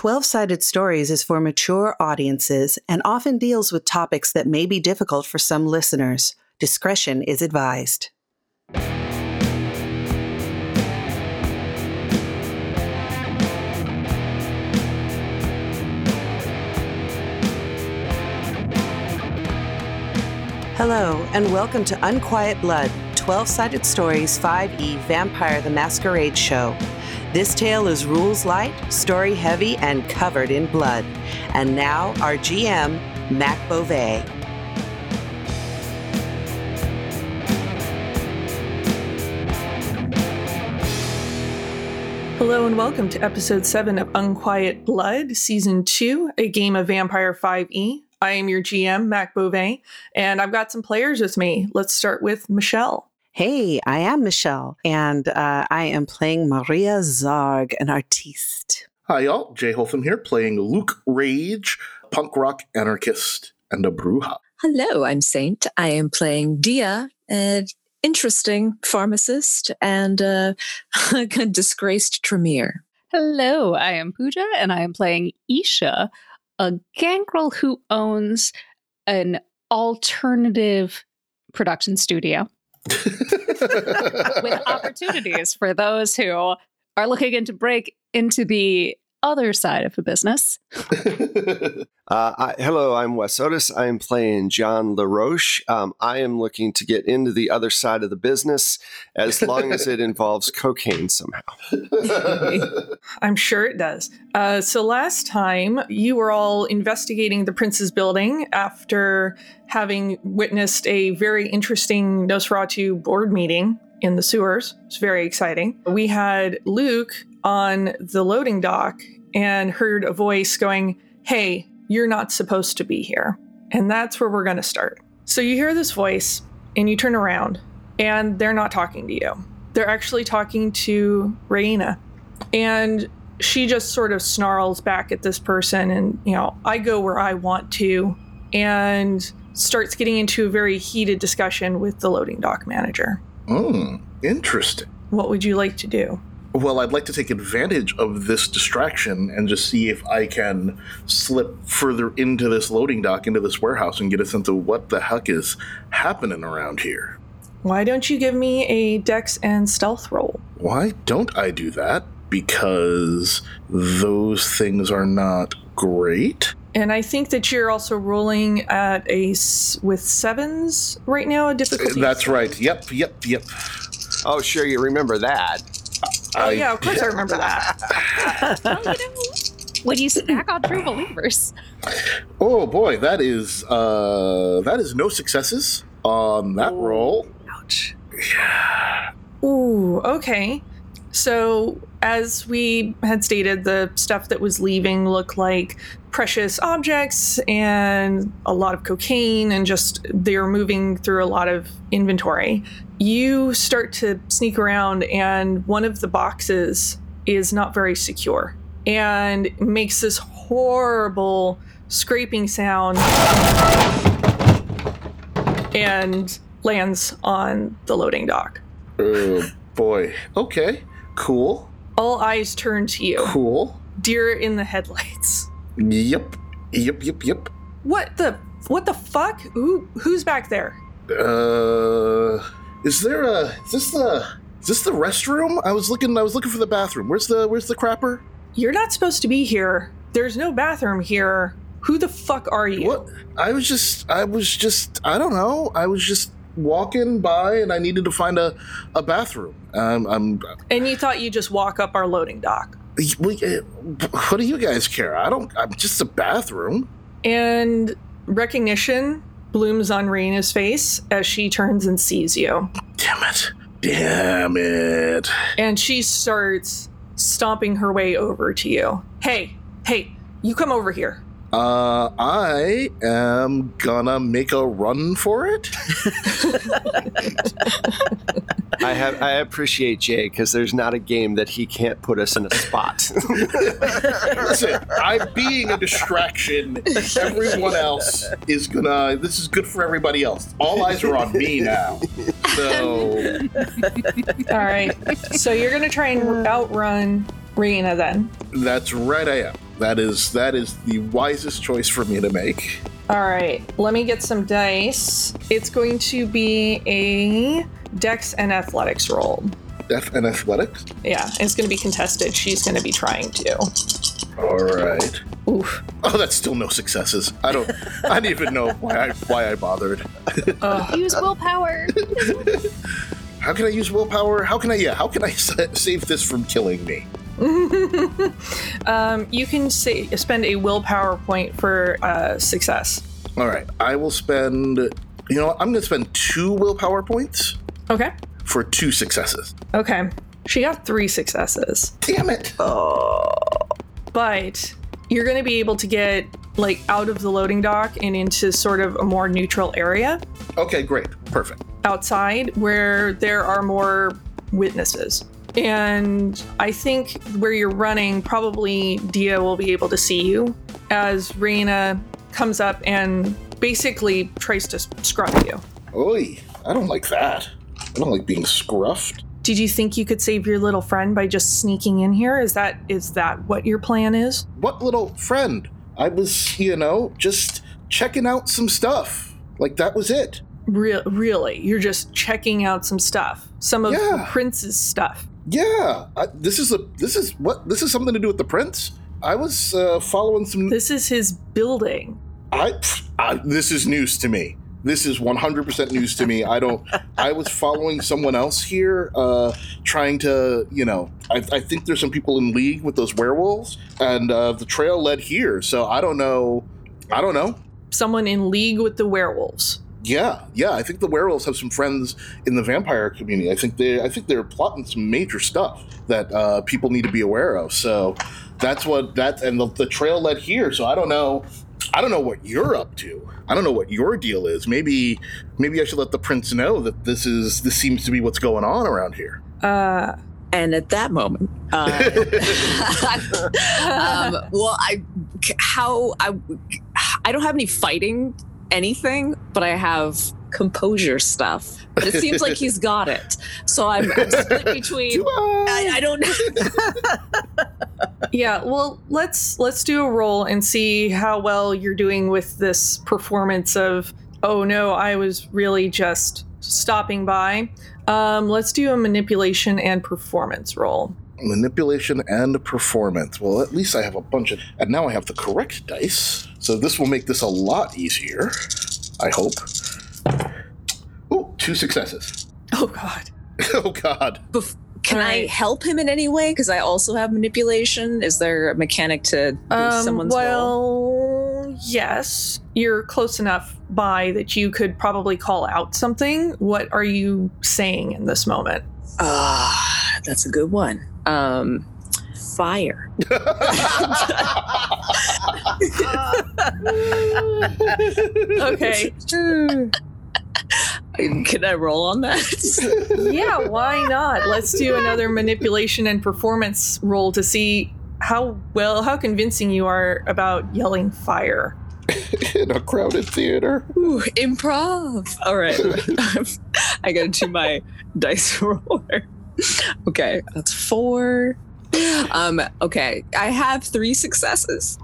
12 Sided Stories is for mature audiences and often deals with topics that may be difficult for some listeners. Discretion is advised. Hello, and welcome to Unquiet Blood 12 Sided Stories 5e Vampire the Masquerade Show. This tale is rules light, story heavy, and covered in blood. And now, our GM, Mac Beauvais. Hello and welcome to episode 7 of Unquiet Blood, season 2, a game of Vampire 5e. I am your GM, Mac Beauvais, and I've got some players with me. Let's start with Michelle. Hey, I am Michelle, and uh, I am playing Maria Zarg, an artiste. Hi, y'all. Jay Holtham here, playing Luke Rage, punk rock anarchist, and a Brujah. Hello, I'm Saint. I am playing Dia, an interesting pharmacist and a disgraced Tremere. Hello, I am Pooja, and I am playing Isha, a gangrel who owns an alternative production studio. with opportunities for those who are looking into break into the other side of the business. uh, I, hello, I'm Wes Otis. I am playing John LaRoche. Um, I am looking to get into the other side of the business as long as it involves cocaine somehow. I'm sure it does. Uh, so, last time you were all investigating the Prince's building after having witnessed a very interesting Nosferatu board meeting in the sewers. It's very exciting. We had Luke on the loading dock and heard a voice going, Hey, you're not supposed to be here. And that's where we're going to start. So you hear this voice and you turn around and they're not talking to you. They're actually talking to Raina. And she just sort of snarls back at this person and, you know, I go where I want to and starts getting into a very heated discussion with the loading dock manager. Hmm, interesting. What would you like to do? Well, I'd like to take advantage of this distraction and just see if I can slip further into this loading dock, into this warehouse, and get a sense of what the heck is happening around here. Why don't you give me a dex and stealth roll? Why don't I do that? Because those things are not great. And I think that you're also rolling at a with sevens right now. A difficulty. That's right. Yep, yep, yep. Oh, sure, you remember that. Oh I- yeah, of course I remember that. well, you know, when you snack on true believers. Oh boy, that is uh that is no successes on that roll. Ouch. Yeah. Ooh, okay. So, as we had stated, the stuff that was leaving looked like precious objects and a lot of cocaine, and just they were moving through a lot of inventory. You start to sneak around, and one of the boxes is not very secure and makes this horrible scraping sound and lands on the loading dock. Oh boy. Okay. Cool. All eyes turn to you. Cool. Deer in the headlights. Yep. Yep, yep, yep. What the what the fuck? Who who's back there? Uh is there a is this the is this the restroom? I was looking I was looking for the bathroom. Where's the where's the crapper? You're not supposed to be here. There's no bathroom here. Who the fuck are you? What? I was just I was just I don't know. I was just walking by and I needed to find a a bathroom. Um, I'm And you thought you'd just walk up our loading dock. uh, what do you guys care? I don't I'm just a bathroom. And recognition blooms on Raina's face as she turns and sees you. Damn it. Damn it. And she starts stomping her way over to you. Hey, hey, you come over here. Uh, I am gonna make a run for it. I have I appreciate Jay because there's not a game that he can't put us in a spot. Listen, I'm being a distraction. Everyone else is gonna. This is good for everybody else. All eyes are on me now. So All right. so you're going to try and outrun Raina then. that's right. I am. That is that is the wisest choice for me to make. All right, let me get some dice. It's going to be a dex and athletics roll. Dex and athletics. Yeah, it's going to be contested. She's going to be trying to. All right. Oof. Oh, that's still no successes. I don't. I don't even know why I why I bothered. Ugh. Use willpower. How can I use willpower? How can I? Yeah. How can I save this from killing me? um, you can say, spend a willpower point for uh, success. All right. I will spend. You know. I'm going to spend two willpower points Okay. for two successes. Okay. She got three successes. Damn it! but you're going to be able to get like out of the loading dock and into sort of a more neutral area Okay, great, perfect. outside where there are more witnesses. And I think where you're running, probably Dia will be able to see you as Raina comes up and basically tries to scruff you. Oi, I don't like that. I don't like being scruffed. Did you think you could save your little friend by just sneaking in here? Is that is that what your plan is? What little friend? I was, you know, just checking out some stuff. Like that was it. Real, really, you're just checking out some stuff, some of the prince's stuff. Yeah, I, this is a this is what this is something to do with the prince. I was uh, following some. This is his building. I, I this is news to me. This is 100% news to me. I don't. I was following someone else here, uh, trying to, you know, I, I think there's some people in league with those werewolves, and uh, the trail led here. So I don't know. I don't know. Someone in league with the werewolves. Yeah, yeah. I think the werewolves have some friends in the vampire community. I think they, I think they're plotting some major stuff that uh, people need to be aware of. So that's what that and the, the trail led here. So I don't know. I don't know what you're up to. I don't know what your deal is. Maybe, maybe I should let the prince know that this is this seems to be what's going on around here. Uh, And at that moment, uh, um, well, I how I I don't have any fighting anything, but I have composure stuff. But it seems like he's got it. So I'm, I'm split between. I, I don't know. yeah. Well, let's let's do a roll and see how well you're doing with this performance of. Oh no, I was really just stopping by. Um, let's do a manipulation and performance roll. Manipulation and performance. Well, at least I have a bunch of, and now I have the correct dice. So this will make this a lot easier. I hope. Ooh, two successes. Oh God. oh God. Bef- can I help him in any way? Because I also have manipulation. Is there a mechanic to boost Um, someone's roll? well, yes, you're close enough by that you could probably call out something. What are you saying in this moment? Ah, that's a good one. Um, fire. Okay. Can I roll on that? yeah, why not? Let's do another manipulation and performance roll to see how well, how convincing you are about yelling fire. In a crowded theater. Ooh, improv. All right. I gotta do my dice roller. Okay, that's four. Um, okay, I have three successes.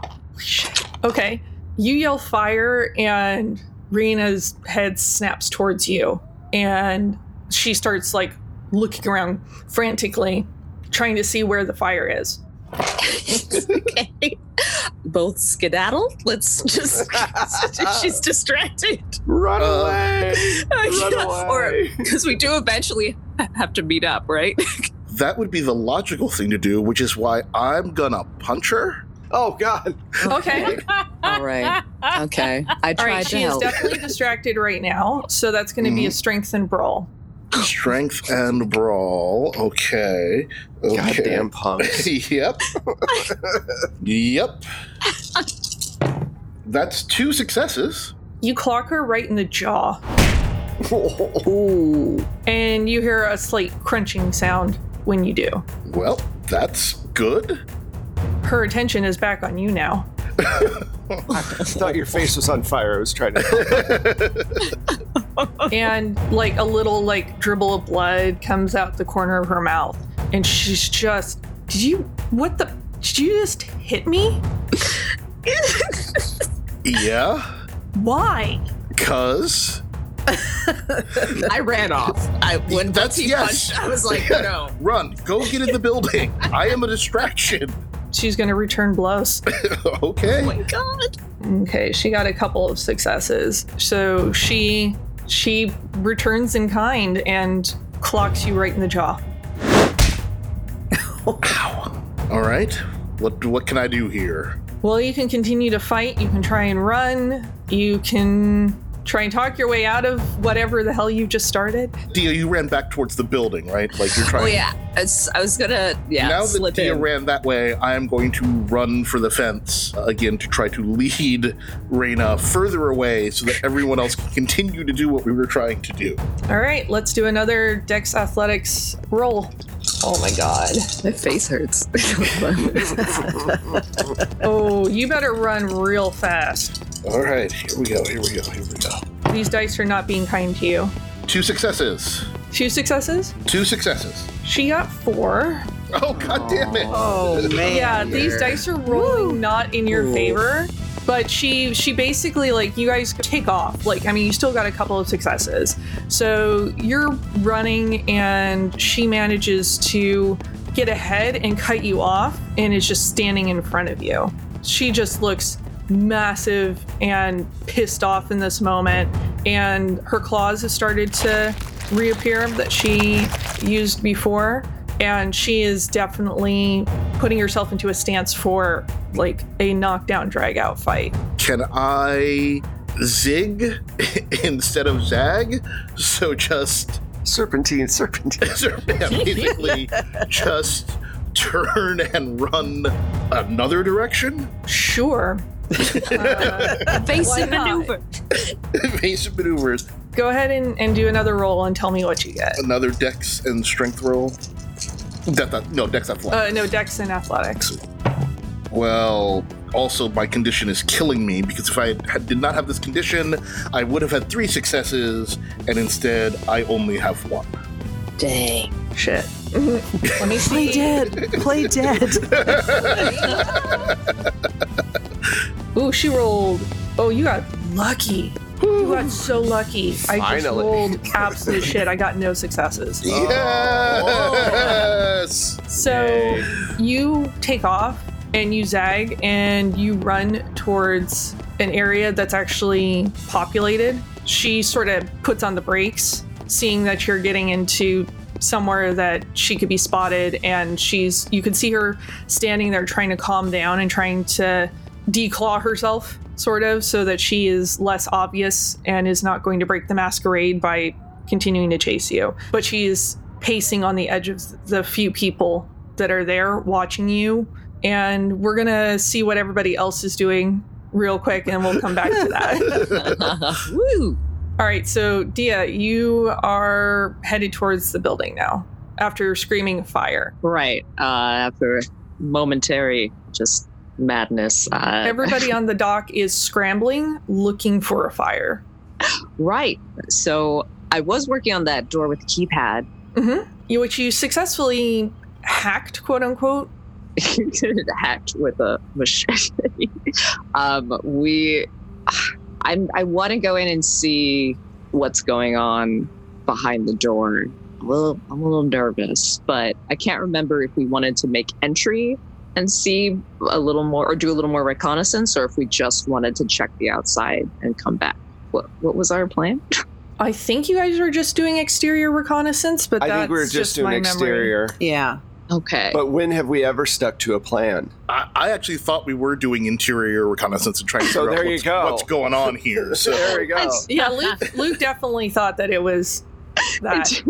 Okay, you yell fire, and Rena's head snaps towards you, and she starts like looking around frantically, trying to see where the fire is. okay. Both skedaddle. Let's just. she's distracted. Run Uh, away! Run or away! because we do eventually have to meet up, right? That would be the logical thing to do, which is why I'm gonna punch her. Oh God! Okay. All right. Okay. I All tried right, to she is help. definitely distracted right now, so that's going to be a mm-hmm. strength and brawl. Strength and brawl. Okay. Okay. Goddamn punks! yep. yep. That's two successes. You clock her right in the jaw, Ooh. and you hear a slight crunching sound when you do. Well, that's good. Her attention is back on you now. I thought your face was on fire. I was trying to. and like a little like dribble of blood comes out the corner of her mouth and she's just did you what the did you just hit me Yeah, Why? cause I ran off. I when That's- once yes. punched, I was like, no. run, go get in the building. I am a distraction. She's going to return blows. okay. Oh my god. Okay, she got a couple of successes. So she she returns in kind and clocks you right in the jaw. Ow. All right. What what can I do here? Well, you can continue to fight, you can try and run, you can try and talk your way out of whatever the hell you just started. Dia, you ran back towards the building, right? Like you're trying. Oh yeah. It's, I was gonna yeah now that slip Dia in. ran that way, I am going to run for the fence again to try to lead Raina further away so that everyone else can continue to do what we were trying to do. All right, let's do another Dex Athletics roll. Oh my god. My face hurts. Oh, you better run real fast. All right, here we go. Here we go. Here we go. These dice are not being kind to you. Two successes. Two successes? Two successes. She got four. Oh god damn it! Oh man. Yeah, these dice are rolling not in your favor. But she she basically like you guys take off. Like I mean you still got a couple of successes. So you're running and she manages to get ahead and cut you off and is just standing in front of you. She just looks massive and pissed off in this moment and her claws have started to reappear that she used before and she is definitely putting herself into a stance for like a knockdown drag out fight. Can I zig instead of zag? So just Serpentine, serpentine. so yeah, basically just turn and run another direction. Sure. Uh, Evasive Why maneuver. Evasive maneuvers. go ahead and, and do another roll and tell me what you get. Another dex and strength roll. Dex, no, dex athletic. Uh, no, Dex and Athletics. well, also my condition is killing me because if I had, did not have this condition, I would have had three successes, and instead I only have one. Dang. Shit. Let me Play dead. Play dead. Ooh, she rolled. Oh, you got lucky. You got so lucky. I just Finally. rolled absolute shit. I got no successes. Yes. So you take off and you zag and you run towards an area that's actually populated. She sort of puts on the brakes, seeing that you're getting into somewhere that she could be spotted and she's you can see her standing there trying to calm down and trying to declaw herself sort of so that she is less obvious and is not going to break the masquerade by continuing to chase you but she is pacing on the edge of the few people that are there watching you and we're gonna see what everybody else is doing real quick and we'll come back to that Woo. all right so dia you are headed towards the building now after screaming fire Right. Uh, after momentary just madness. Uh, everybody on the dock is scrambling looking for a fire right. So I was working on that door with the keypad. mm-hmm. you, which you successfully hacked quote unquote hacked with a machete. um, we, I'm, I want to go in and see what's going on behind the door. A little, I'm a little nervous, but I can't remember if we wanted to make entry and see a little more, or do a little more reconnaissance, or if we just wanted to check the outside and come back. What, what was our plan? i think you guys were just doing exterior reconnaissance but I that's think we were just, doing my memory. exterior. Yeah. Okay. But when have we ever stuck to a plan? I, I actually thought we were doing interior reconnaissance and trying to So figure out there you what's, go. what's going on here. So there we go. yeah luke, luke definitely thought that it was that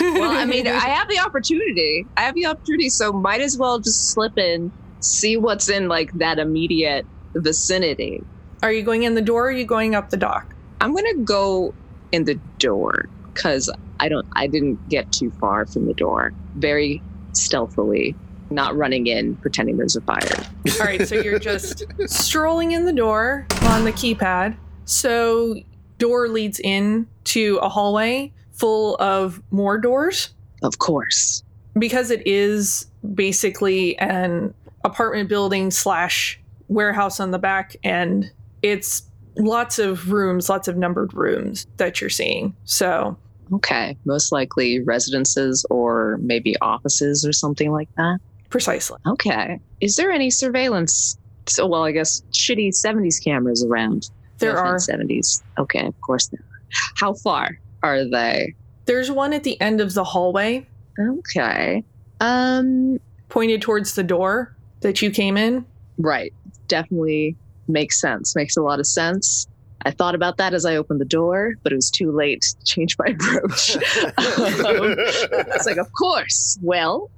well, I mean, I have the opportunity. I have the opportunity, so might as well just slip in, see what's in like that immediate vicinity. are you going in the door or are you going up the dock I'm gonna go in the door because I don't. I didn't get too far from the door. Very stealthily, not running in, pretending there's a fire. All right, so you're just strolling in the door on the keypad. So door leads in to a hallway full of more doors Of course. because it is basically an apartment building slash warehouse on the back and it's lots of rooms, lots of numbered rooms that you're seeing. So, Okay, most likely residences or maybe offices or something like that. precisely. Okay. Is there any surveillance? So, well, I guess shitty 70s cameras around. There are. 70s. Okay, of course there are. How far are they? There's one at the end of the hallway Okay. Um, pointed towards the door that you came in. right. Definitely makes sense. Makes a lot of sense. I thought about that as I opened the door, but it was too late to change my approach. Um, it's like, of course. Well,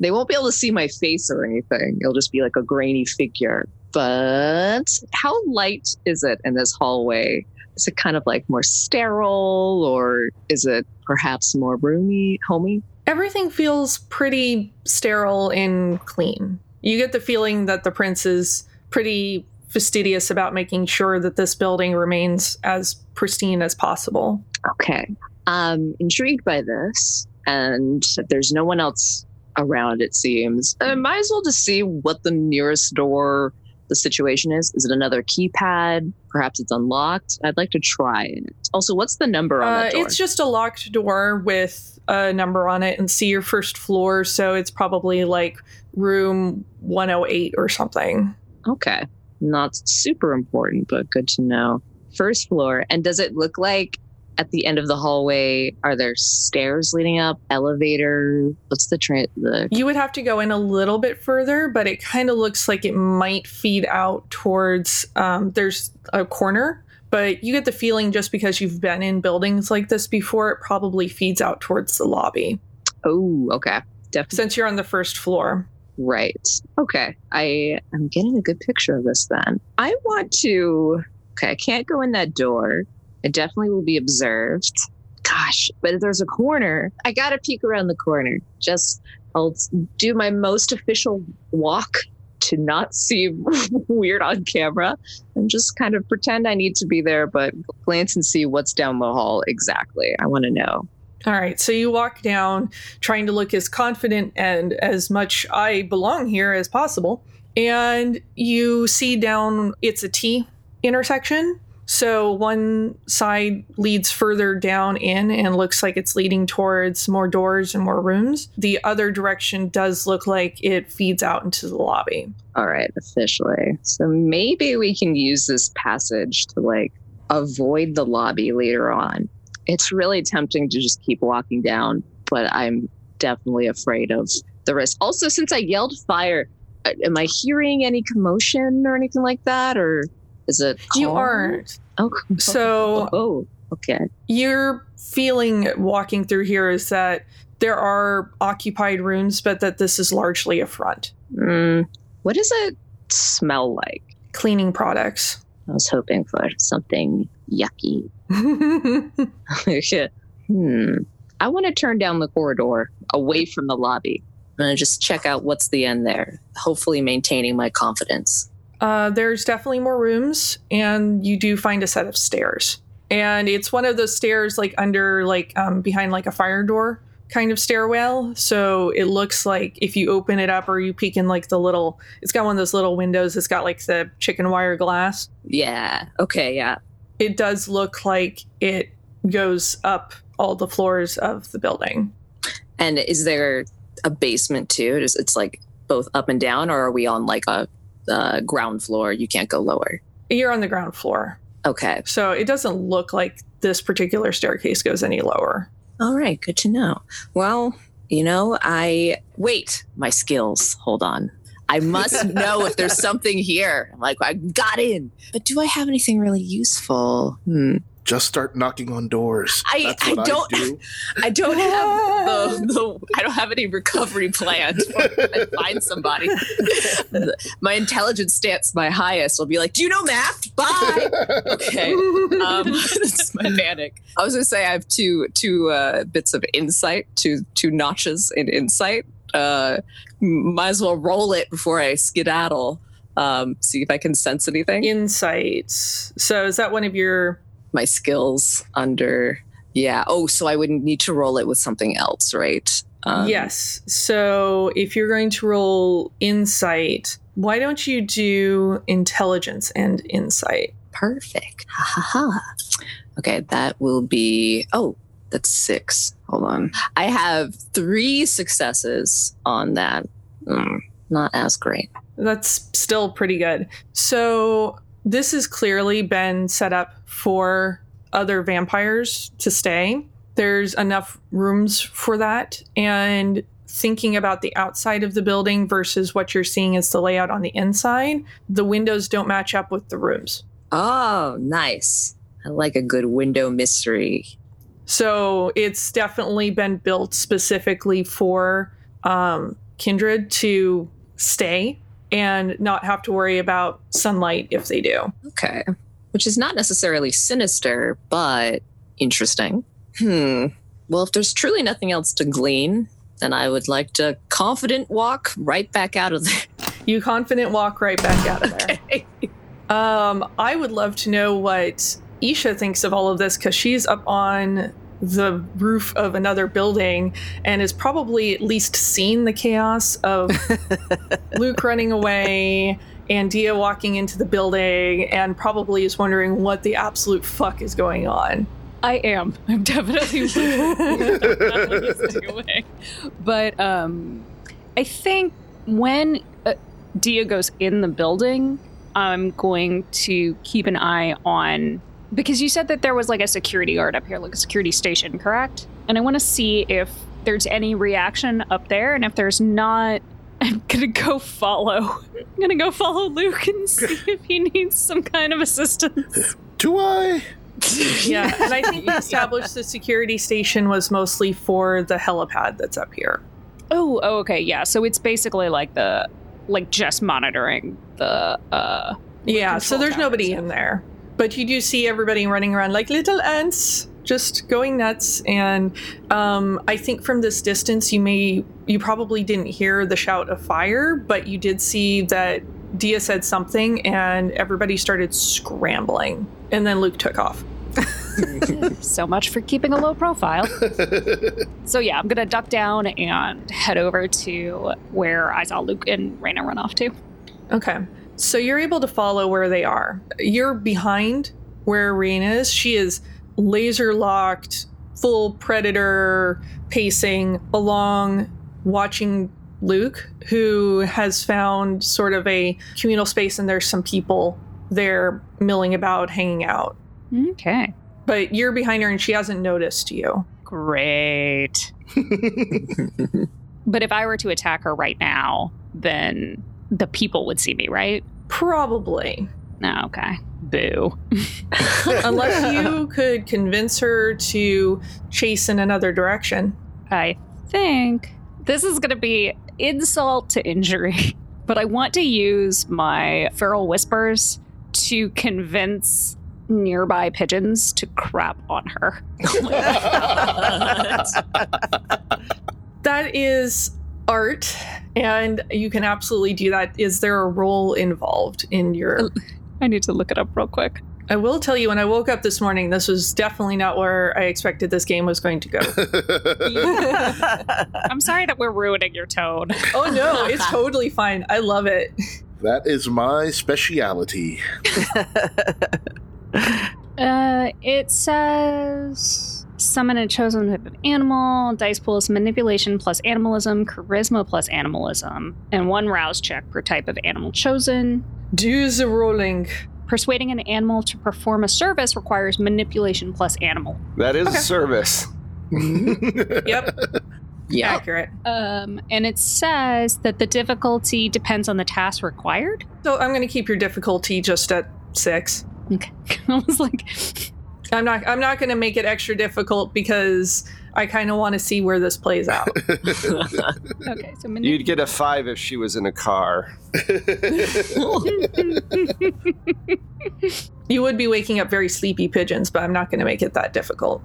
they won't be able to see my face or anything. It'll just be like a grainy figure. But how light is it in this hallway? Is it kind of like more sterile or is it perhaps more roomy, homey? Everything feels pretty sterile and clean. You get the feeling that the prince is pretty fastidious about making sure that this building remains as pristine as possible. Okay. I'm intrigued by this. And there's no one else around, it seems, I might as well just see what the nearest door the situation is. Is it another keypad? Perhaps it's unlocked. I'd like to try it. Also, what's the number on Uh, that door? it's just a locked door with a number on it and see your first floor. So it's probably like room 108 or something. Okay. Not super important, but good to know. First floor. And does it look like at the end of the hallway are there stairs leading up, elevator? What's the tra- the You would have to go in a little bit further, but it kind of looks like it might feed out towards. Um, there's a corner, but you get the feeling just because you've been in buildings like this before, it probably feeds out towards the lobby Oh, okay. Definitely since you're on the first floor. right. Okay. I am getting a good picture of this then. I want to Okay, I can't go in that door. Definitely will be observed. Gosh, but if there's a corner, I gotta peek around the corner. Just I'll do my most official walk to not seem weird on camera and just kind of pretend I need to be there, but glance and see what's down the hall exactly. I want to know. All right, so you walk down trying to look as confident and as much I belong here as possible. And you see down, it's a T intersection. So one side leads further down in and looks like it's leading towards more doors and more rooms. The other direction does look like it feeds out into the lobby. All right, officially. So maybe we can use this passage to like avoid the lobby later on. It's really tempting to just keep walking down, but I'm definitely afraid of the risk. Also, since I yelled fire, uh, am I hearing any commotion or anything like that? Or is it. You aren't. Oh, So oh, okay. your feeling walking through here is that there are occupied rooms, but that this is largely a front. Mm, what does it smell like? Cleaning products. I was hoping for something yucky. hmm. I want to turn down the corridor away from the lobby. I'm going to just check out what's the end there, hopefully maintaining my confidence. Uh, there's definitely more rooms, and you do find a set of stairs. And it's one of those stairs, like under, like um, behind, like a fire door kind of stairwell. So it looks like if you open it up or you peek in, like the little, it's got one of those little windows. It's got like the chicken wire glass. Yeah. Okay. Yeah. It does look like it goes up all the floors of the building. And is there a basement too? Is it's like both up and down, or are we on like a uh, ground floor? You can't go lower. You're on the ground floor. Okay. So it doesn't look like this particular staircase goes any lower. All right, good to know. Well, you know, I wait, my skills. Hold on. I must know if there's something here. I'm like, I got in. But do I have anything really useful? Hmm. Just start knocking on doors. I- That's I don't- do. I don't have the, the I don't have any recovery plan. I find somebody. my intelligence stance, my highest will be like, Do you know math? Bye. Okay. Um, that's my panic. I was gonna say I have two two uh, bits of insight, two two notches in insight. Uh, might as well roll it before I skedaddle. Um, see if I can sense anything. Insights. So is that one of your my skills under. Yeah. Oh, so I wouldn't need to roll it with something else, right? Um, yes. So if you're going to roll insight, Why don't you do intelligence and insight? Perfect. Ha ha ha. Okay, that will be. Oh, that's six. Hold on. I have three successes on that. Mm, not as great. That's still pretty good. So, this has clearly been set up for other vampires to stay. There's enough rooms for that. And thinking about the outside of the building versus what you're seeing as the layout on the inside, the windows don't match up with the rooms. Oh, nice. I like a good window mystery. So it's definitely been built specifically for um, Kindred to stay and not have to worry about sunlight if they do. Okay. Which is not necessarily sinister, but interesting. Hmm. Well, if there's truly nothing else to glean, then I would like to confident walk right back out of there. You confident walk right back out of there. Okay. Um, I would love to know what Isha thinks of all of this because she's up on the roof of another building and has probably at least seen the chaos of Luke running away and Dia walking into the building and probably is wondering what the absolute fuck is going on. I am. I'm definitely what he's. But um, I think when uh, Dia goes in the building, I'm going to keep an eye on because you said that there was like a security guard up here, like a security station, correct? And I want to see if there's any reaction up there, and if there's not, I'm gonna go follow. I'm gonna go follow Luke and see if he needs some kind of assistance. Do I? Yeah, and I think we established the security station was mostly for the helipad that's up here. Oh, oh, okay, yeah. So it's basically like the like just monitoring the uh Yeah, so there's nobody in there. But you do see everybody running around like little ants, just going nuts. And um, I think from this distance, you may, you probably didn't hear the shout of fire, but you did see that Dia said something and everybody started scrambling. And then Luke took off. So much for keeping a low profile. so yeah, I'm gonna duck down and head over to where I saw Luke and Raina run off to. Okay. So you're able to follow where they are. You're behind where Rena is. She is laser locked, full predator pacing along, watching Luke, who has found sort of a communal space and there's some people there milling about, hanging out. Okay. But you're behind her and she hasn't noticed you. Great. but if I were to attack her right now, then the people would see me, right? Probably. No, okay. Boo. Unless you could convince her to chase in another direction. I think this is going to be insult to injury, but I want to use my feral whispers to convince nearby pigeons to crap on her. That is art, and you can absolutely do that. Is there a roll involved in your? I need to look it up real quick. I will tell you, when I woke up this morning, this was definitely not where I expected this game was going to go. I'm sorry that we're ruining your tone. oh no, it's totally fine. I love it. that is my speciality. Uh, it says summon a chosen type of animal. Dice pool is manipulation plus animalism, charisma plus animalism, and one rouse check per type of animal chosen. Do the rolling. Persuading an animal to perform a service requires manipulation plus animal. That is Okay. a service. Yep, yeah. accurate. Um, and it says that the difficulty depends on the task required. So I'm going to keep your difficulty just at six. Okay. I was like, I'm not. I'm not going to make it extra difficult because I kind of want to see where this plays out. okay, so manip- You'd get a five if she was in a car. You would be waking up very sleepy pigeons, but I'm not going to make it that difficult.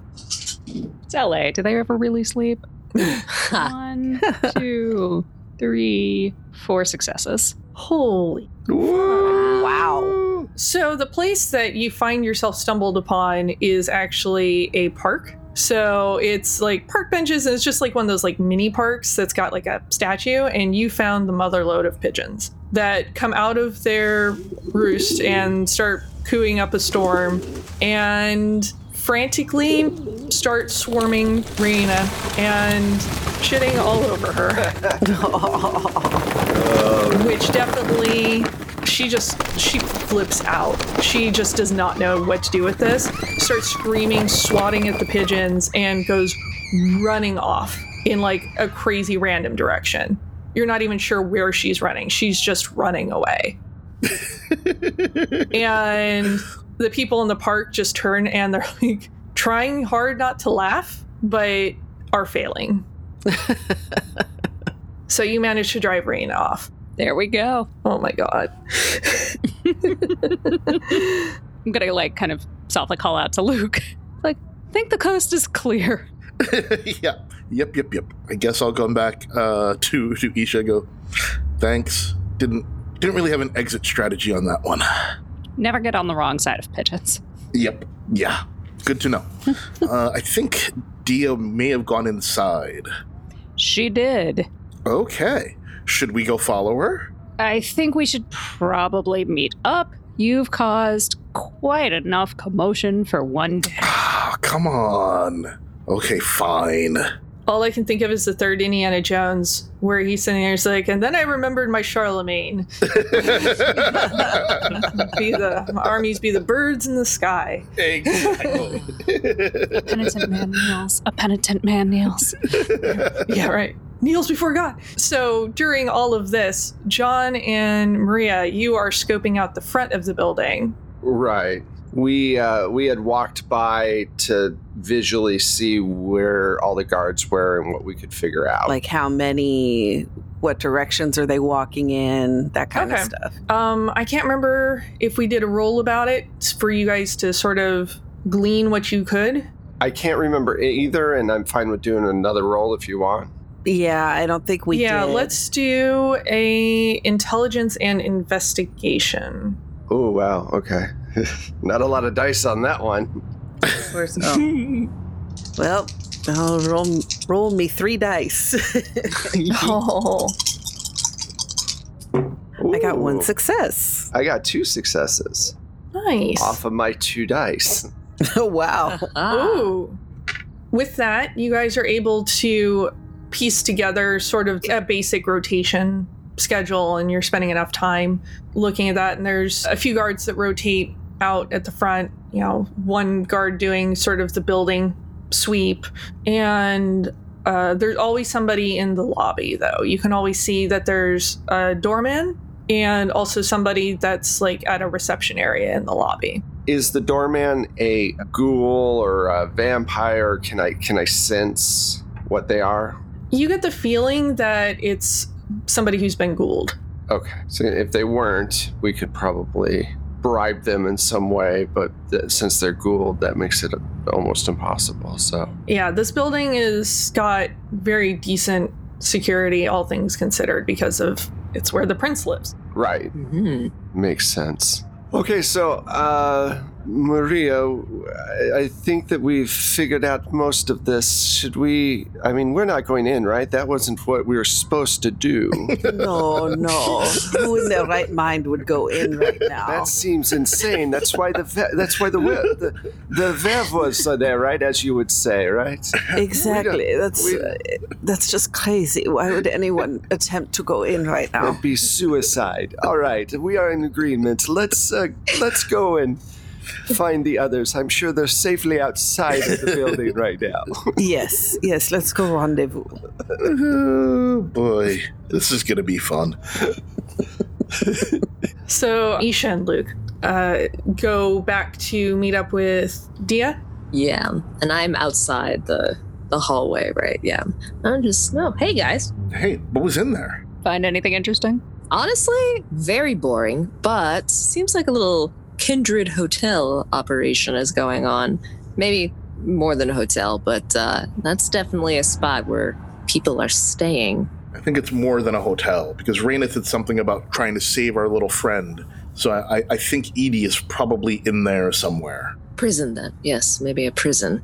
it's LA. Do they ever really sleep? One, two, three, four successes. Holy. Wow. So the place that you find yourself stumbled upon is actually a park So it's like park benches, and it's just like one of those like mini parks that's got like a statue. And you found the mother lode of pigeons that come out of their roost and start cooing up a storm and frantically start swarming Raina and shitting all over her. Which definitely she just she flips out. She just does not know what to do with this. Starts screaming, swatting at the pigeons, and goes running off in like a crazy random direction. You're not even sure where she's running. She's just running away. and the people in the park just turn and they're like trying hard not to laugh, but are failing. so you manage to drive Rain off. There we go. Oh my god. I'm gonna like kind of softly call out to Luke. Like, think the coast is clear. yeah. Yep, yep, yep. I guess I'll come back uh, to to Isha. and Go. Thanks. Didn't didn't really have an exit strategy on that one. Never get on the wrong side of pigeons. Yep. Yeah. Good to know. uh, I think Dia may have gone inside. She did. Okay. Should we go follow her? I think we should probably meet up. You've caused quite enough commotion for one day. Ah, come on. Okay, fine. All I can think of is the third Indiana Jones, where he's sitting there, he's like, and then I remembered my Charlemagne. be the armies be the birds in the sky. exactly. A penitent man kneels. A penitent man kneels. Yeah, right. Kneels before God. So during all of this, John and Maria, you are scoping out the front of the building. Right. We uh, we had walked by to visually see where all the guards were and what we could figure out. Like how many, what directions are they walking in, that kind Okay. of stuff. Um, I can't remember if we did a roll about it for you guys to sort of glean what you could. I can't remember either, and I'm fine with doing another roll if you want. Yeah, I don't think we yeah, did. let's do a intelligence and investigation. Oh wow, okay. Not a lot of dice on that one. Where's, oh. well, I'll roll, roll me three dice. Oh, I got one success. I got two successes nice. off of my two dice. Oh, wow. Ah. Ooh. With that, you guys are able to piece together sort of a basic rotation schedule, and you're spending enough time looking at that. And there's a few guards that rotate out at the front, you know, one guard doing sort of the building sweep. And uh, there's always somebody in the lobby, though. You can always see that there's a doorman and also somebody that's like at a reception area in the lobby. Is the doorman a ghoul or a vampire? Can I can I sense what they are? You get the feeling that it's somebody who's been ghouled. Okay, so if they weren't, we could probably bribe them in some way. But th- since they're ghouled, that makes it almost impossible. So Yeah, this building is got very decent security, all things considered, because of it's where the prince lives. right, Mhm. makes sense. Okay, so uh, Maria, I, think that we've figured out most of this. Should we? I mean, we're not going in, right? That wasn't what we were supposed to do. No, no. Who in their right mind would go in right now? That seems insane. That's why the that's why the the, the uh, there, right? As you would say, right? exactly. That's we- uh, that's just crazy. Why would anyone attempt to go in right now? It'd be suicide. All right, we are in agreement. Let's uh, let's go and find the others. I'm sure they're safely outside of the building right now. Yes, yes. Let's go rendezvous. Oh boy, this is gonna be fun. So Isha and Luke uh, go back to meet up with Dia. Yeah, and I'm outside the the hallway, right? Yeah, I'm just no. Hey guys, Hey, what was in there? Find anything interesting? honestly, very boring, but seems like a little kindred hotel operation is going on. Maybe more than a hotel, but uh, that's definitely a spot where people are staying. I think it's more than a hotel because Raina said something about trying to save our little friend. So I, I- I think Edie is probably in there somewhere. Prison, then. Yes, maybe a prison.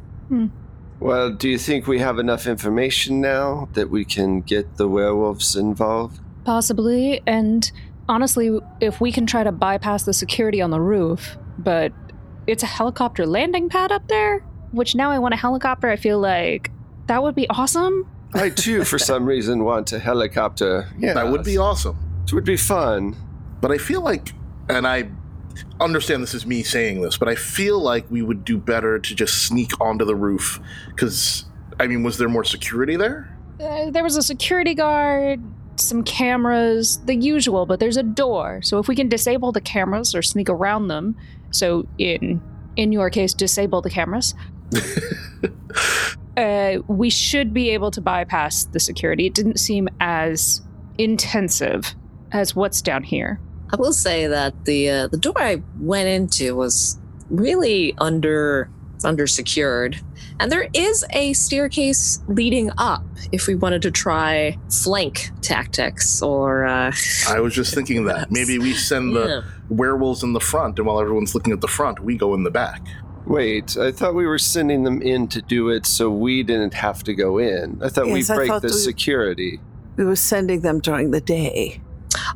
Well, do you think we have enough information now that we can get the werewolves involved? Possibly. And honestly, if we can try to bypass the security on the roof, but it's a helicopter landing pad up there, which now I want a helicopter, I feel like that would be awesome. I too, for some reason, want a helicopter. Yeah, That would be awesome. It would be fun. But I feel like, and I understand this is me saying this, but I feel like we would do better to just sneak onto the roof. Because, I mean, was there more security there? Uh, there was a security guard, some cameras, the usual, but there's a door. So if we can disable the cameras or sneak around them, so in in your case, disable the cameras. uh, we should be able to bypass the security. It didn't seem as intensive as what's down here. I will say that the uh, the door I went into was really under under secured, and there is a staircase leading up if we wanted to try flank tactics or. Uh, I was just thinking that. Maybe we send the yeah. werewolves in the front, and while everyone's looking at the front, we go in the back. Wait, I thought we were sending them in to do it so we didn't have to go in. I thought Yes, we I break thought the we- security. We were sending them during the day.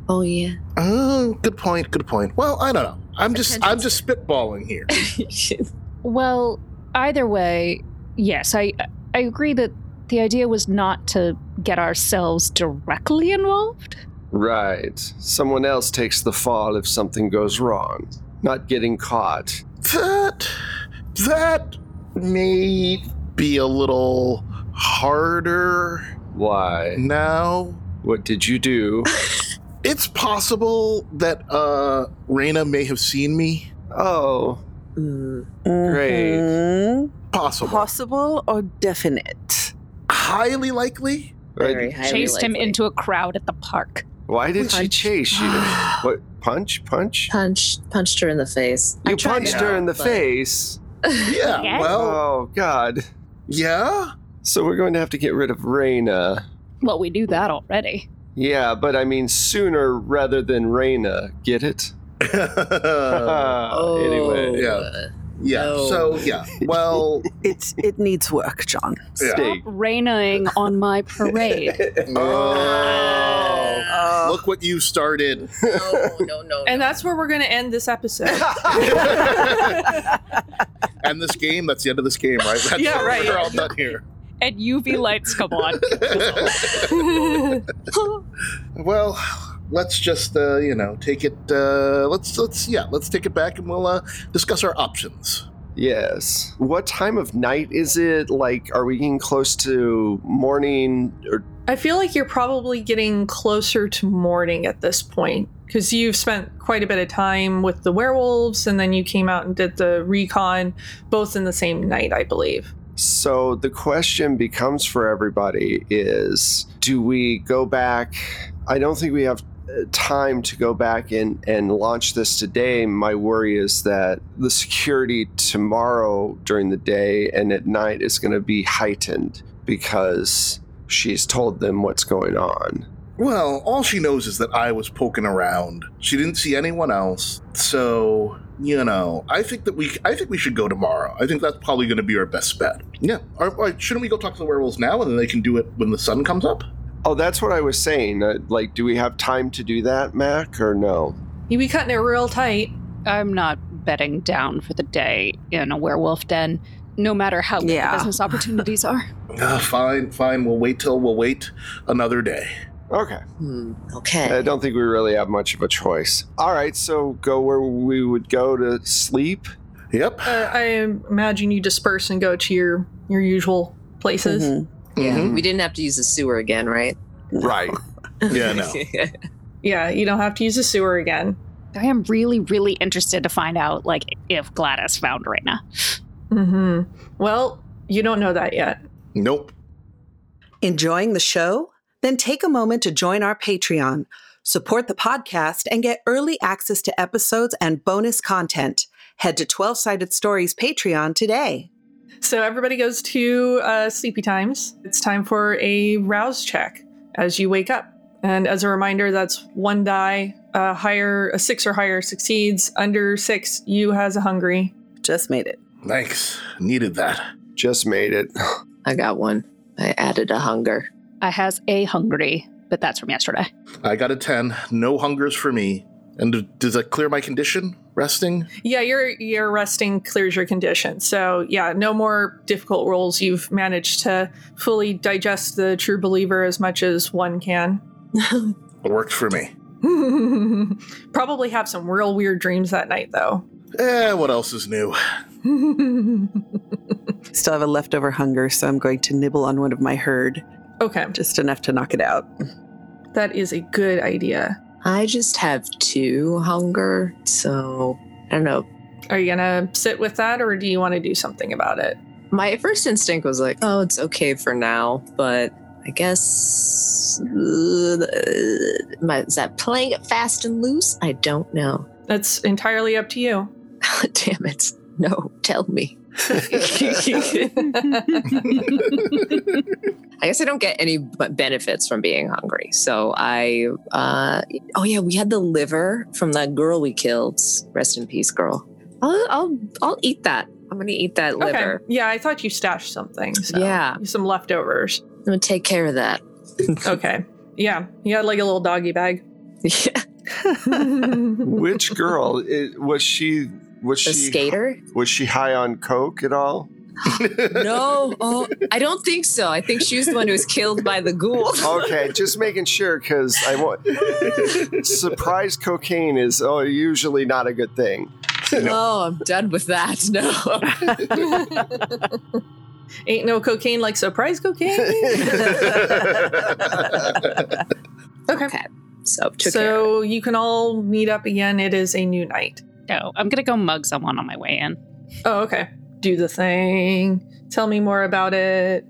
Oh yeah. Oh, good point. Good point. Well, I don't know. I'm just I'm just spitballing here. Well, either way, yes, I I agree that the idea was not to get ourselves directly involved. Right. Someone else takes the fall if something goes wrong. Not getting caught. that that may be a little harder Why? now. What did you do? It's possible that uh Raina may have seen me. Oh, Mm. Great. Possible. Possible or definite? Highly likely. Very highly Chased him into a crowd at the park. Why did she chase you? what? Punch? Punch? punch punched her in the face. I You punched her help, in the but- face. Yeah. Yes. Well, Oh, God. yeah. So we're going to have to get rid of Raina. Well, we do that already. Yeah, but I mean sooner rather than Raina. Get it? Oh, anyway, yeah. yeah. No. So yeah. Well, It's it needs work, John. Yeah. Raining on my parade. oh, Uh, look what you started. no, no, no. And that's where we're going to end this episode. and this game, that's the end of this game, right? That's Yeah, right. We're all done here. and UV lights come on. well, let's just uh, you know take it. Uh, let's let's yeah, let's take it back and we'll uh, discuss our options. Yes. What time of night is it? Like, are we getting close to morning? Or I feel like you're probably getting closer to morning at this point because you've spent quite a bit of time with the werewolves and then you came out and did the recon both in the same night, I believe. so the question becomes for everybody: Is do we go back? I don't think we have time to go back and and launch this today. My worry is that the security tomorrow during the day and at night is going to be heightened because she's told them what's going on. Well, all she knows is that I was poking around. She didn't see anyone else, so you know. I think that we I think we should go tomorrow. I think that's probably going to be our best bet. Yeah. Or, or shouldn't we go talk to the werewolves now and then they can do it when the sun comes up? Oh, that's what I was saying. Uh, like, do we have time to do that, Mac, or no? You be cutting it real tight. I'm not betting down for the day in a werewolf den, no matter how good Yeah. the business opportunities are. Uh, fine, fine. We'll wait till we'll wait another day. Okay. Hmm, okay. I don't think we really have much of a choice. All right, so go where we would go to sleep. Yep. Uh, I imagine you disperse and go to your, your usual places. mhm. Yeah, Mhm. we didn't have to use the sewer again, right? Right. Yeah, no. Yeah, you don't have to use the sewer again. I am really, really interested to find out, like, if Gladys found Raina. hmm Well, you don't know that yet. Nope. Enjoying the show? Then take a moment to join our Patreon, support the podcast, and get early access to episodes and bonus content. Head to 12 Sided Stories Patreon today. So everybody goes to uh, sleepy times. It's time for a rouse check as you wake up. And as a reminder, that's one die. Uh, higher, a six or higher succeeds. Under six, you has a hungry. Just made it. Thanks. Needed that. just made it. I got one. I added a hunger. I has a hungry, but that's from yesterday. I got a 10. No hungers for me. And does that clear my condition? Resting? Yeah, your your resting clears your condition. So yeah, no more difficult rolls. You've managed to fully digest the true believer as much as one can. It worked for me. Probably have some real weird dreams that night though. Eh, what else is new? Still have a leftover hunger, so I'm going to nibble on one of my herd, okay, just enough to knock it out. that is a good idea. I just have two hunger, so I don't know. Are you gonna sit with that, or do you want to do something about it? My first instinct was like, oh, it's okay for now, but I guess uh, my, is that playing it fast and loose? I don't know. That's entirely up to you. Damn it! No, tell me. I guess I don't get any benefits from being hungry. So I, uh, oh yeah, we had the liver from that girl we killed. Rest in peace, girl. I'll, I'll, I'll eat that. I'm gonna eat that liver. Okay. Yeah, I thought you stashed something. So Yeah. some leftovers. I'm gonna take care of that. Okay. Yeah, you had like a little doggy bag. Yeah. Which girl it, was she? Was The she skater? Was she high on coke at all? No, oh, I don't think so. I think she was the one who was killed by the ghoul. Okay, just making sure because I want surprise cocaine is oh usually not a good thing. Oh, I'm done with that. No. Ain't no cocaine like surprise cocaine. okay. Okay. So took care. So you can all meet up again. It is a new night. No, I'm gonna go mug someone on my way in. Oh, okay. Do the thing. Tell me more about it.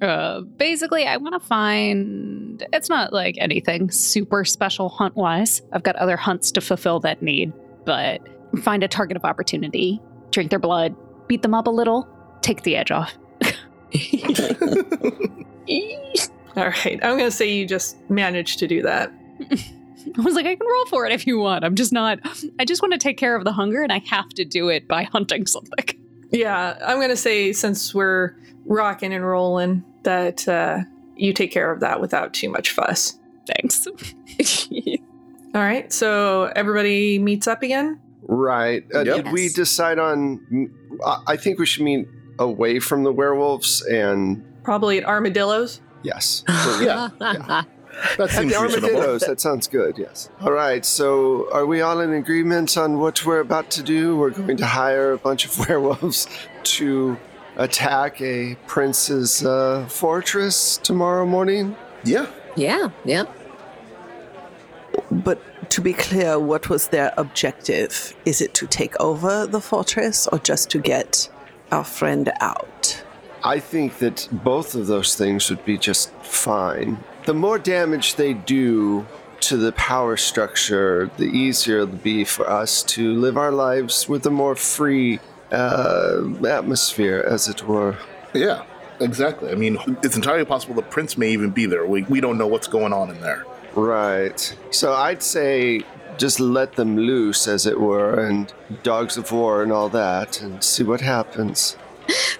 Uh, basically, I want to find. It's not like anything super special hunt wise. I've got other hunts to fulfill that need, but find a target of opportunity, drink their blood, beat them up a little, take the edge off. All right. I'm going to say you just managed to do that. I was like, I can roll for it if you want. I'm just not. I just want to take care of the hunger, and I have to do it by hunting something. Yeah. I'm going to say since we're rocking and rolling that uh, you take care of that without too much fuss. Thanks. All right. So everybody meets up again. Right? Uh, Yep. Did we decide on? I I think we should meet away from the werewolves and Probably at Armadillos. yes. Yeah. That At seems the reasonable. armadillos. That sounds good. Yes. All right. So, are we all in agreement on what we're about to do? We're going to hire a bunch of werewolves to attack a prince's uh, fortress tomorrow morning. Yeah. yeah, yeah. But to be clear, what was their objective? Is it to take over the fortress or just to get our friend out? I think that both of those things would be just fine. The more damage they do to the power structure, the easier it'll be for us to live our lives with a more free uh, atmosphere, as it were. Yeah. Exactly. I mean, it's entirely possible the prince may even be there. We, we don't know what's going on in there. Right. So I'd say just let them loose, as it were, and dogs of war and all that, and see what happens.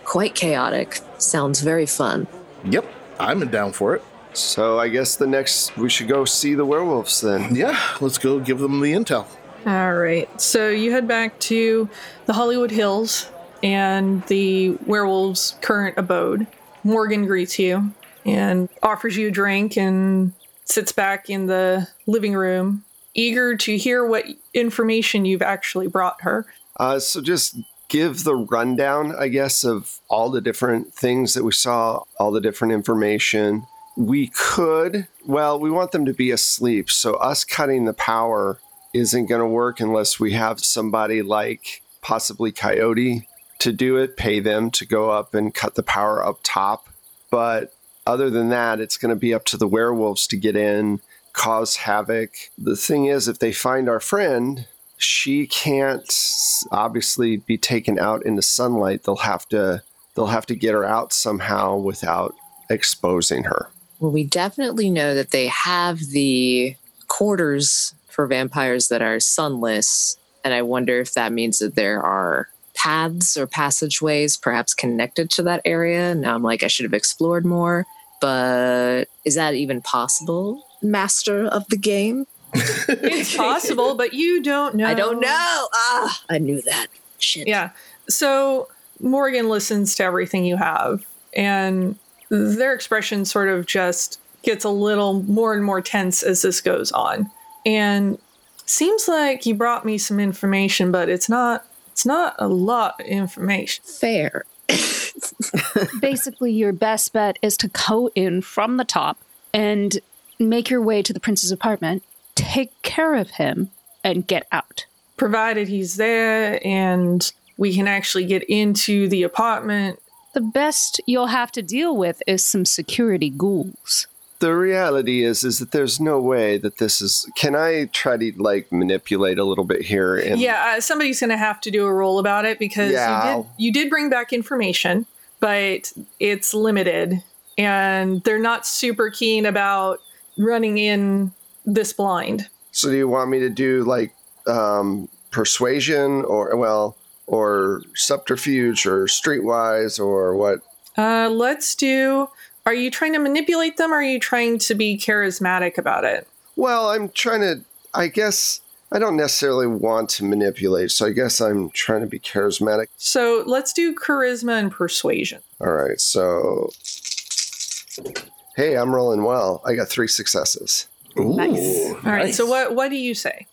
Quite chaotic. Sounds very fun. Yep. I'm down for it. So I guess the next we should go see the werewolves then. Yeah. Let's go give them the intel. All right. So you head back to the Hollywood Hills and the werewolves' current abode. Morgan greets you and offers you a drink and sits back in the living room, eager to hear what information you've actually brought her. Uh, so just give the rundown, I guess, of all the different things that we saw, all the different information. We could, well, we want them to be asleep. So us cutting the power isn't going to work unless we have somebody like possibly Coyote to do it, pay them to go up and cut the power up top. But other than that, it's going to be up to the werewolves to get in, cause havoc. The thing is, if they find our friend, she can't obviously be taken out into sunlight. They'll have to they'll have to get her out somehow without exposing her. Well, we definitely know that they have the quarters for vampires that are sunless. And I wonder if that means that there are paths or passageways perhaps connected to that area. Now I'm like, I should have explored more. But is that even possible, master of the game? It's possible, but you don't know. I don't know. Ah, I knew that. Shit. Yeah. So Morgan listens to everything you have, and their expression sort of just gets a little more and more tense as this goes on. And seems like you brought me some information, but it's not it's not a lot of information. Fair. Basically, your best bet is to go in from the top and make your way to the prince's apartment, take care of him, and get out. Provided he's there and we can actually get into the apartment. The best you'll have to deal with is some security ghouls. The reality is, is that there's no way that this is. Can I try to like manipulate a little bit here? And Yeah, uh, somebody's going to have to do a roll about it because Yeah. you did you did bring back information, but it's limited and they're not super keen about running in this blind. So do you want me to do like um, persuasion or well or subterfuge or streetwise or what? Uh, let's do. Are you trying to manipulate them or are you trying to be charismatic about it? Well, I'm trying to. I guess I don't necessarily want to manipulate, so I guess I'm trying to be charismatic. So let's do charisma and persuasion. All right, so hey, I'm rolling well. I got three successes. Ooh, Nice. All right. So what what do you say?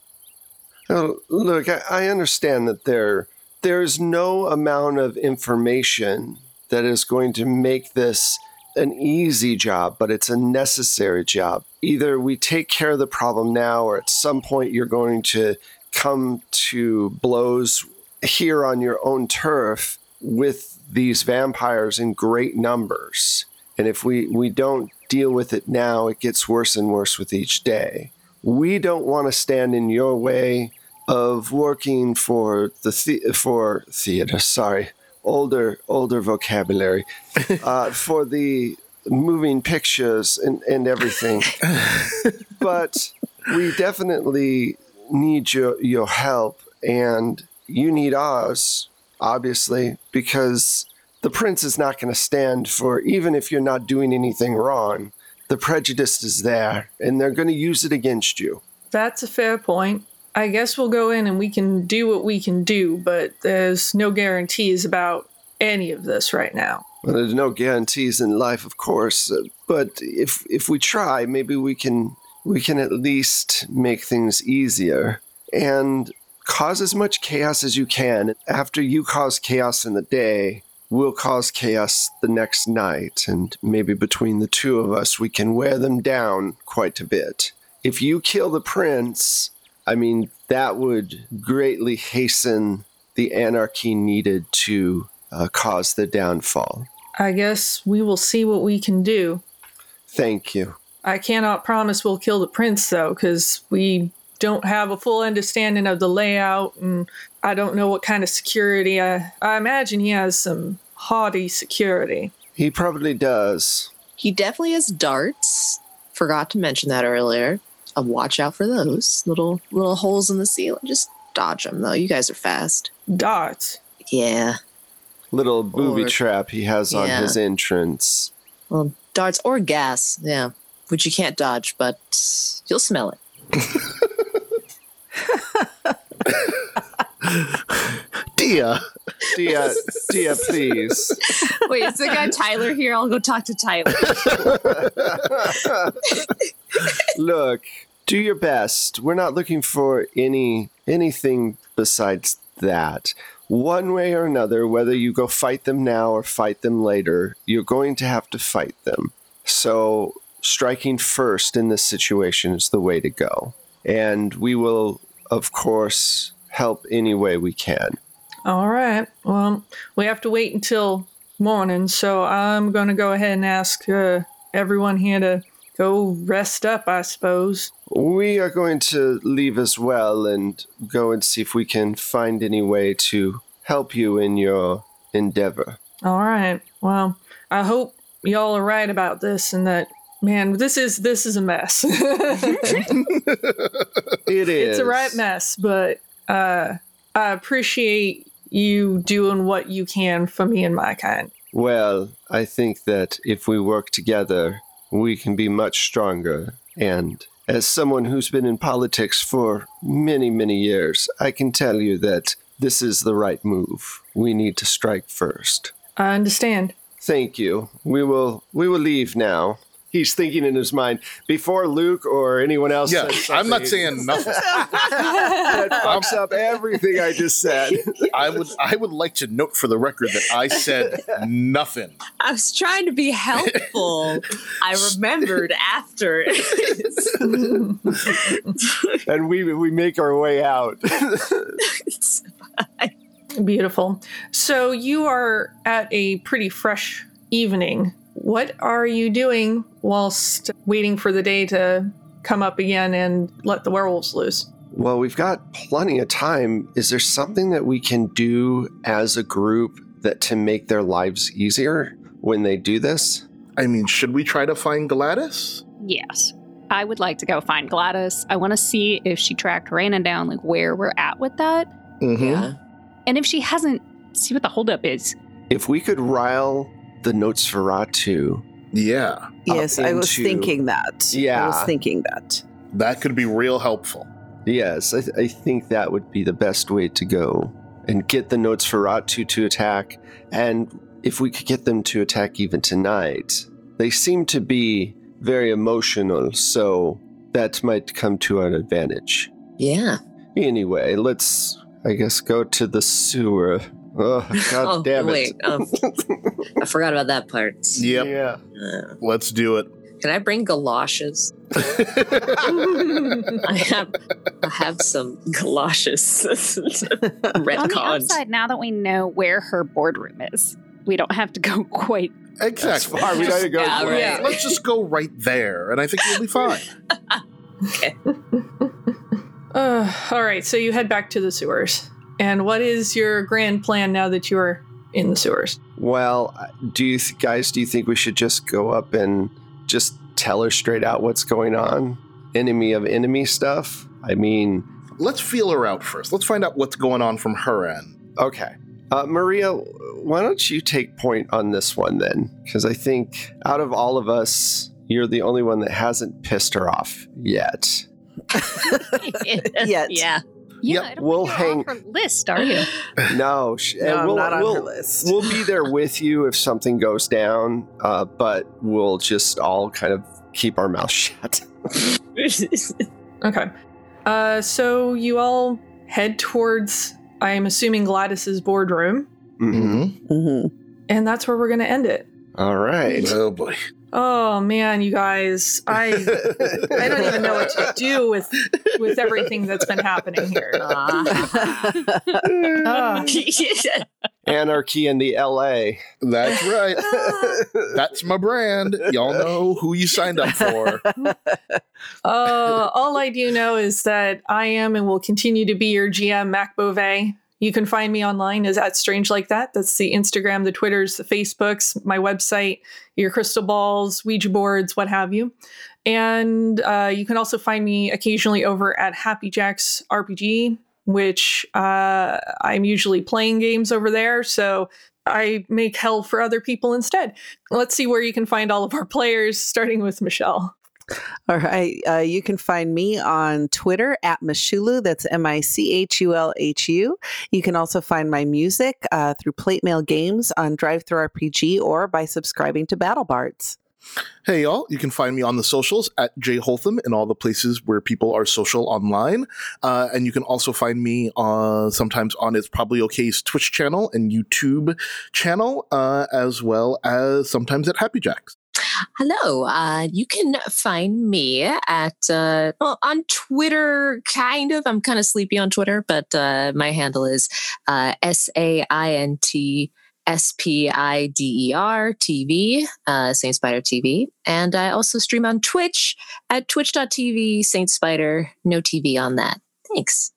Oh, look, I, I understand that there there's no amount of information that is going to make this an easy job, but it's a necessary job. Either we take care of the problem now, or at some point you're going to come to blows here on your own turf with these vampires in great numbers. And if we, we don't deal with it now, it gets worse and worse with each day. We don't want to stand in your way of working for the, the for theater. Sorry, older older vocabulary uh, for the moving pictures and, and everything. but we definitely need your your help, and you need ours, obviously, because the prince is not going to stand for even if you're not doing anything wrong. The prejudice is there, and they're going to use it against you. That's a fair point. I guess we'll go in and we can do what we can do, but there's no guarantees about any of this right now. Well, there's no guarantees in life, of course, uh, but if if we try, maybe we can we can at least make things easier and cause as much chaos as you can. After you cause chaos in the day, we'll cause chaos the next night, and maybe between the two of us, we can wear them down quite a bit. If you kill the prince, I mean, that would greatly hasten the anarchy needed to uh, cause the downfall. I guess we will see what we can do. Thank you. I cannot promise we'll kill the prince, though, because we don't have a full understanding of the layout, and I don't know what kind of security. I, I imagine he has some haughty security. He probably does. He definitely has darts. Forgot to mention that earlier. Uh, watch out for those little little holes in the ceiling. Just dodge them though. You guys are fast. Darts. Yeah. Little booby Or- trap he has on Yeah. his entrance. Well, darts or gas. Yeah. Which you can't dodge, but you'll smell it. Dia. Dia, Dia, please. Wait, is the guy Tyler here? I'll go talk to Tyler. Look, do your best. We're not looking for any anything besides that. One way or another, whether you go fight them now or fight them later, you're going to have to fight them. So, striking first in this situation is the way to go. And we will, of course, help any way we can. All right. Well, we have to wait until morning, so I'm going to go ahead and ask uh, everyone here to go rest up, I suppose. We are going to leave as well and go and see if we can find any way to help you in your endeavor. All right. Well, I hope y'all are right about this and that man, this is this is a mess. It is. it's a right mess, but uh I appreciate you doing what you can for me and my kind. Well, I think that if we work together, we can be much stronger. And as someone who's been in politics for many, many years, I can tell you that this is the right move. We need to strike first. I understand. Thank you. We will we will leave now. He's thinking in his mind before Luke or anyone else. Yeah, says I'm not saying nothing. that fucks up everything I just said. I would I would like to note for the record that I said nothing. I was trying to be helpful. I remembered after. and we we make our way out. Beautiful. So you are at a pretty fresh evening. What are you doing whilst waiting for the day to come up again and let the werewolves loose? well, we've got plenty of time. Is there something that we can do as a group that to make their lives easier when they do this? I mean, should we try to find Gladys? Yes. I would like to go find Gladys. I want to see if she tracked Raina down, like where we're at with that. Mm-hmm. yeah. And if she hasn't, see what the holdup is. If we could rile the Nosferatu, Yeah, Yes, I was into- thinking that. Yeah. I Yeah. was thinking that. that could be real helpful. yes, I, th- I think that would be the best way to go. And get the Nosferatu to attack. And if we could get them to attack even tonight, they seem to be very emotional, so that might come to our advantage. Yeah. Anyway, let's, I guess, go to the sewer. Oh, God oh, damn it. wait. Um, I forgot about that part. Yep, Yeah. Uh, let's do it. can I bring galoshes? I have, I have some galoshes. On the Retcons. upside, now that we know where her boardroom is, we don't have to go quite. That's exactly. far. We gotta go. Yeah, right. Yeah. Let's just go right there, and I think we'll be fine. Uh, all right, so you head back to the sewers. And what is your grand plan now that you are in the sewers? Well, do you th- guys? Do you think we should just go up and just tell her straight out what's going on? Enemy of enemy stuff. I mean, Let's feel her out first. Let's find out what's going on from her end. okay. Uh, Maria, why don't you take point on this one then? Because I think out of all of us, you're the only one that hasn't pissed her off yet. Yet. Yeah. Yeah, Yep, I don't we'll hang- on her list, are you? No, sh- No, and we'll, not on we'll, her list. we'll be there with you if something goes down, uh, but we'll just all kind of keep our mouth shut. Okay. Uh, so you all head towards, I'm assuming, Gladys's boardroom. hmm hmm And that's where we're going to end it. All right. Oh boy. Oh man, you guys, I I don't even know what to do with with everything that's been happening here. Ah. Anarchy in the LA. That's right. That's my brand. Y'all know who you signed up for. Uh, all I do know is that I am and will continue to be your GM, Mac Beauvais. You can find me online as at Strange Like That. That's the Instagram, the Twitters, the Facebooks, my website, your crystal balls, Ouija boards, what have you. And uh, you can also find me occasionally over at Happy Jacks RPG, which uh, I'm usually playing games over there. So I make hell for other people instead. Let's see where you can find all of our players, starting with Michelle. All right. Uh, you can find me on Twitter at Michulhu. That's M I C H U L H U. You can also find my music uh, through Plate Mail Games on DriveThruRPG or by subscribing to Battle Bards. Hey, y'all. You can find me on the socials at Jay Holtham in all the places where people are social online. Uh, and you can also find me uh, sometimes on It's Probably Okay's Twitch channel and YouTube channel, uh, as well as sometimes at Happy Jacks. Hello. Uh, you can find me at uh, well, on Twitter. Kind of. I'm kind of sleepy on Twitter, but uh, my handle is uh, S A I N T S P I D E R TV, uh, Saint Spider TV, and I also stream on Twitch at Twitch.tv Saint Spider. No TV on that. Thanks.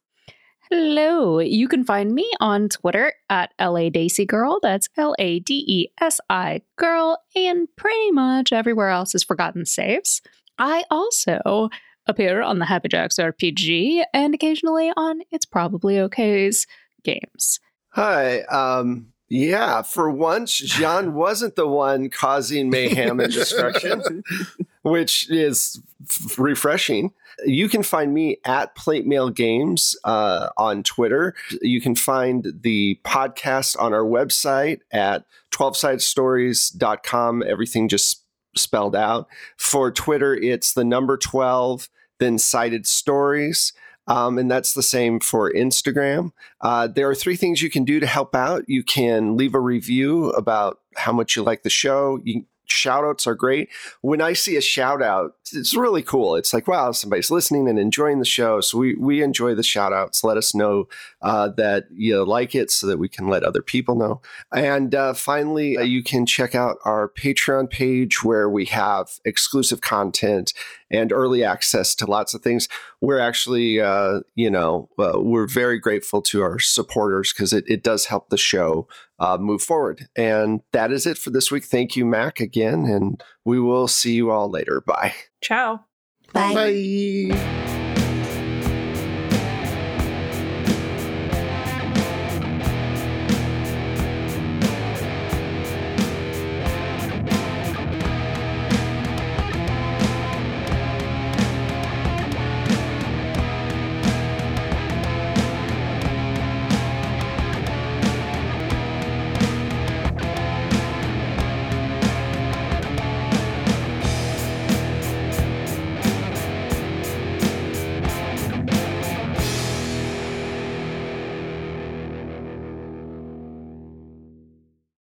Hello. You can find me on Twitter at LA Desi Girl. That's L A D E S I Girl. And pretty much everywhere else is Forgotten Saves. I also appear on the Happy Jacks RPG and occasionally on It's Probably Okay's games. Hi. Um, yeah, for once, John wasn't the one causing mayhem and destruction, which is f- refreshing. You can find me at Plate Mail Games uh, on Twitter. You can find the podcast on our website at 12sidedstories.com. Everything just spelled out. For Twitter, it's the number 12, then Sided Stories. Um, and that's the same for Instagram. Uh, there are three things you can do to help out. You can leave a review about how much you like the show. You, shout outs are great. When I see a shout out, it's really cool. It's like, wow, somebody's listening and enjoying the show. So we, we enjoy the shout outs. Let us know uh, that you like it so that we can let other people know. And uh, finally, uh, you can check out our Patreon page where we have exclusive content and early access to lots of things. We're actually, uh, you know, uh, we're very grateful to our supporters because it, it does help the show uh, move forward. And that is it for this week. Thank you, Mac, again. And we will see you all later. Bye. Ciao. Bye. Bye.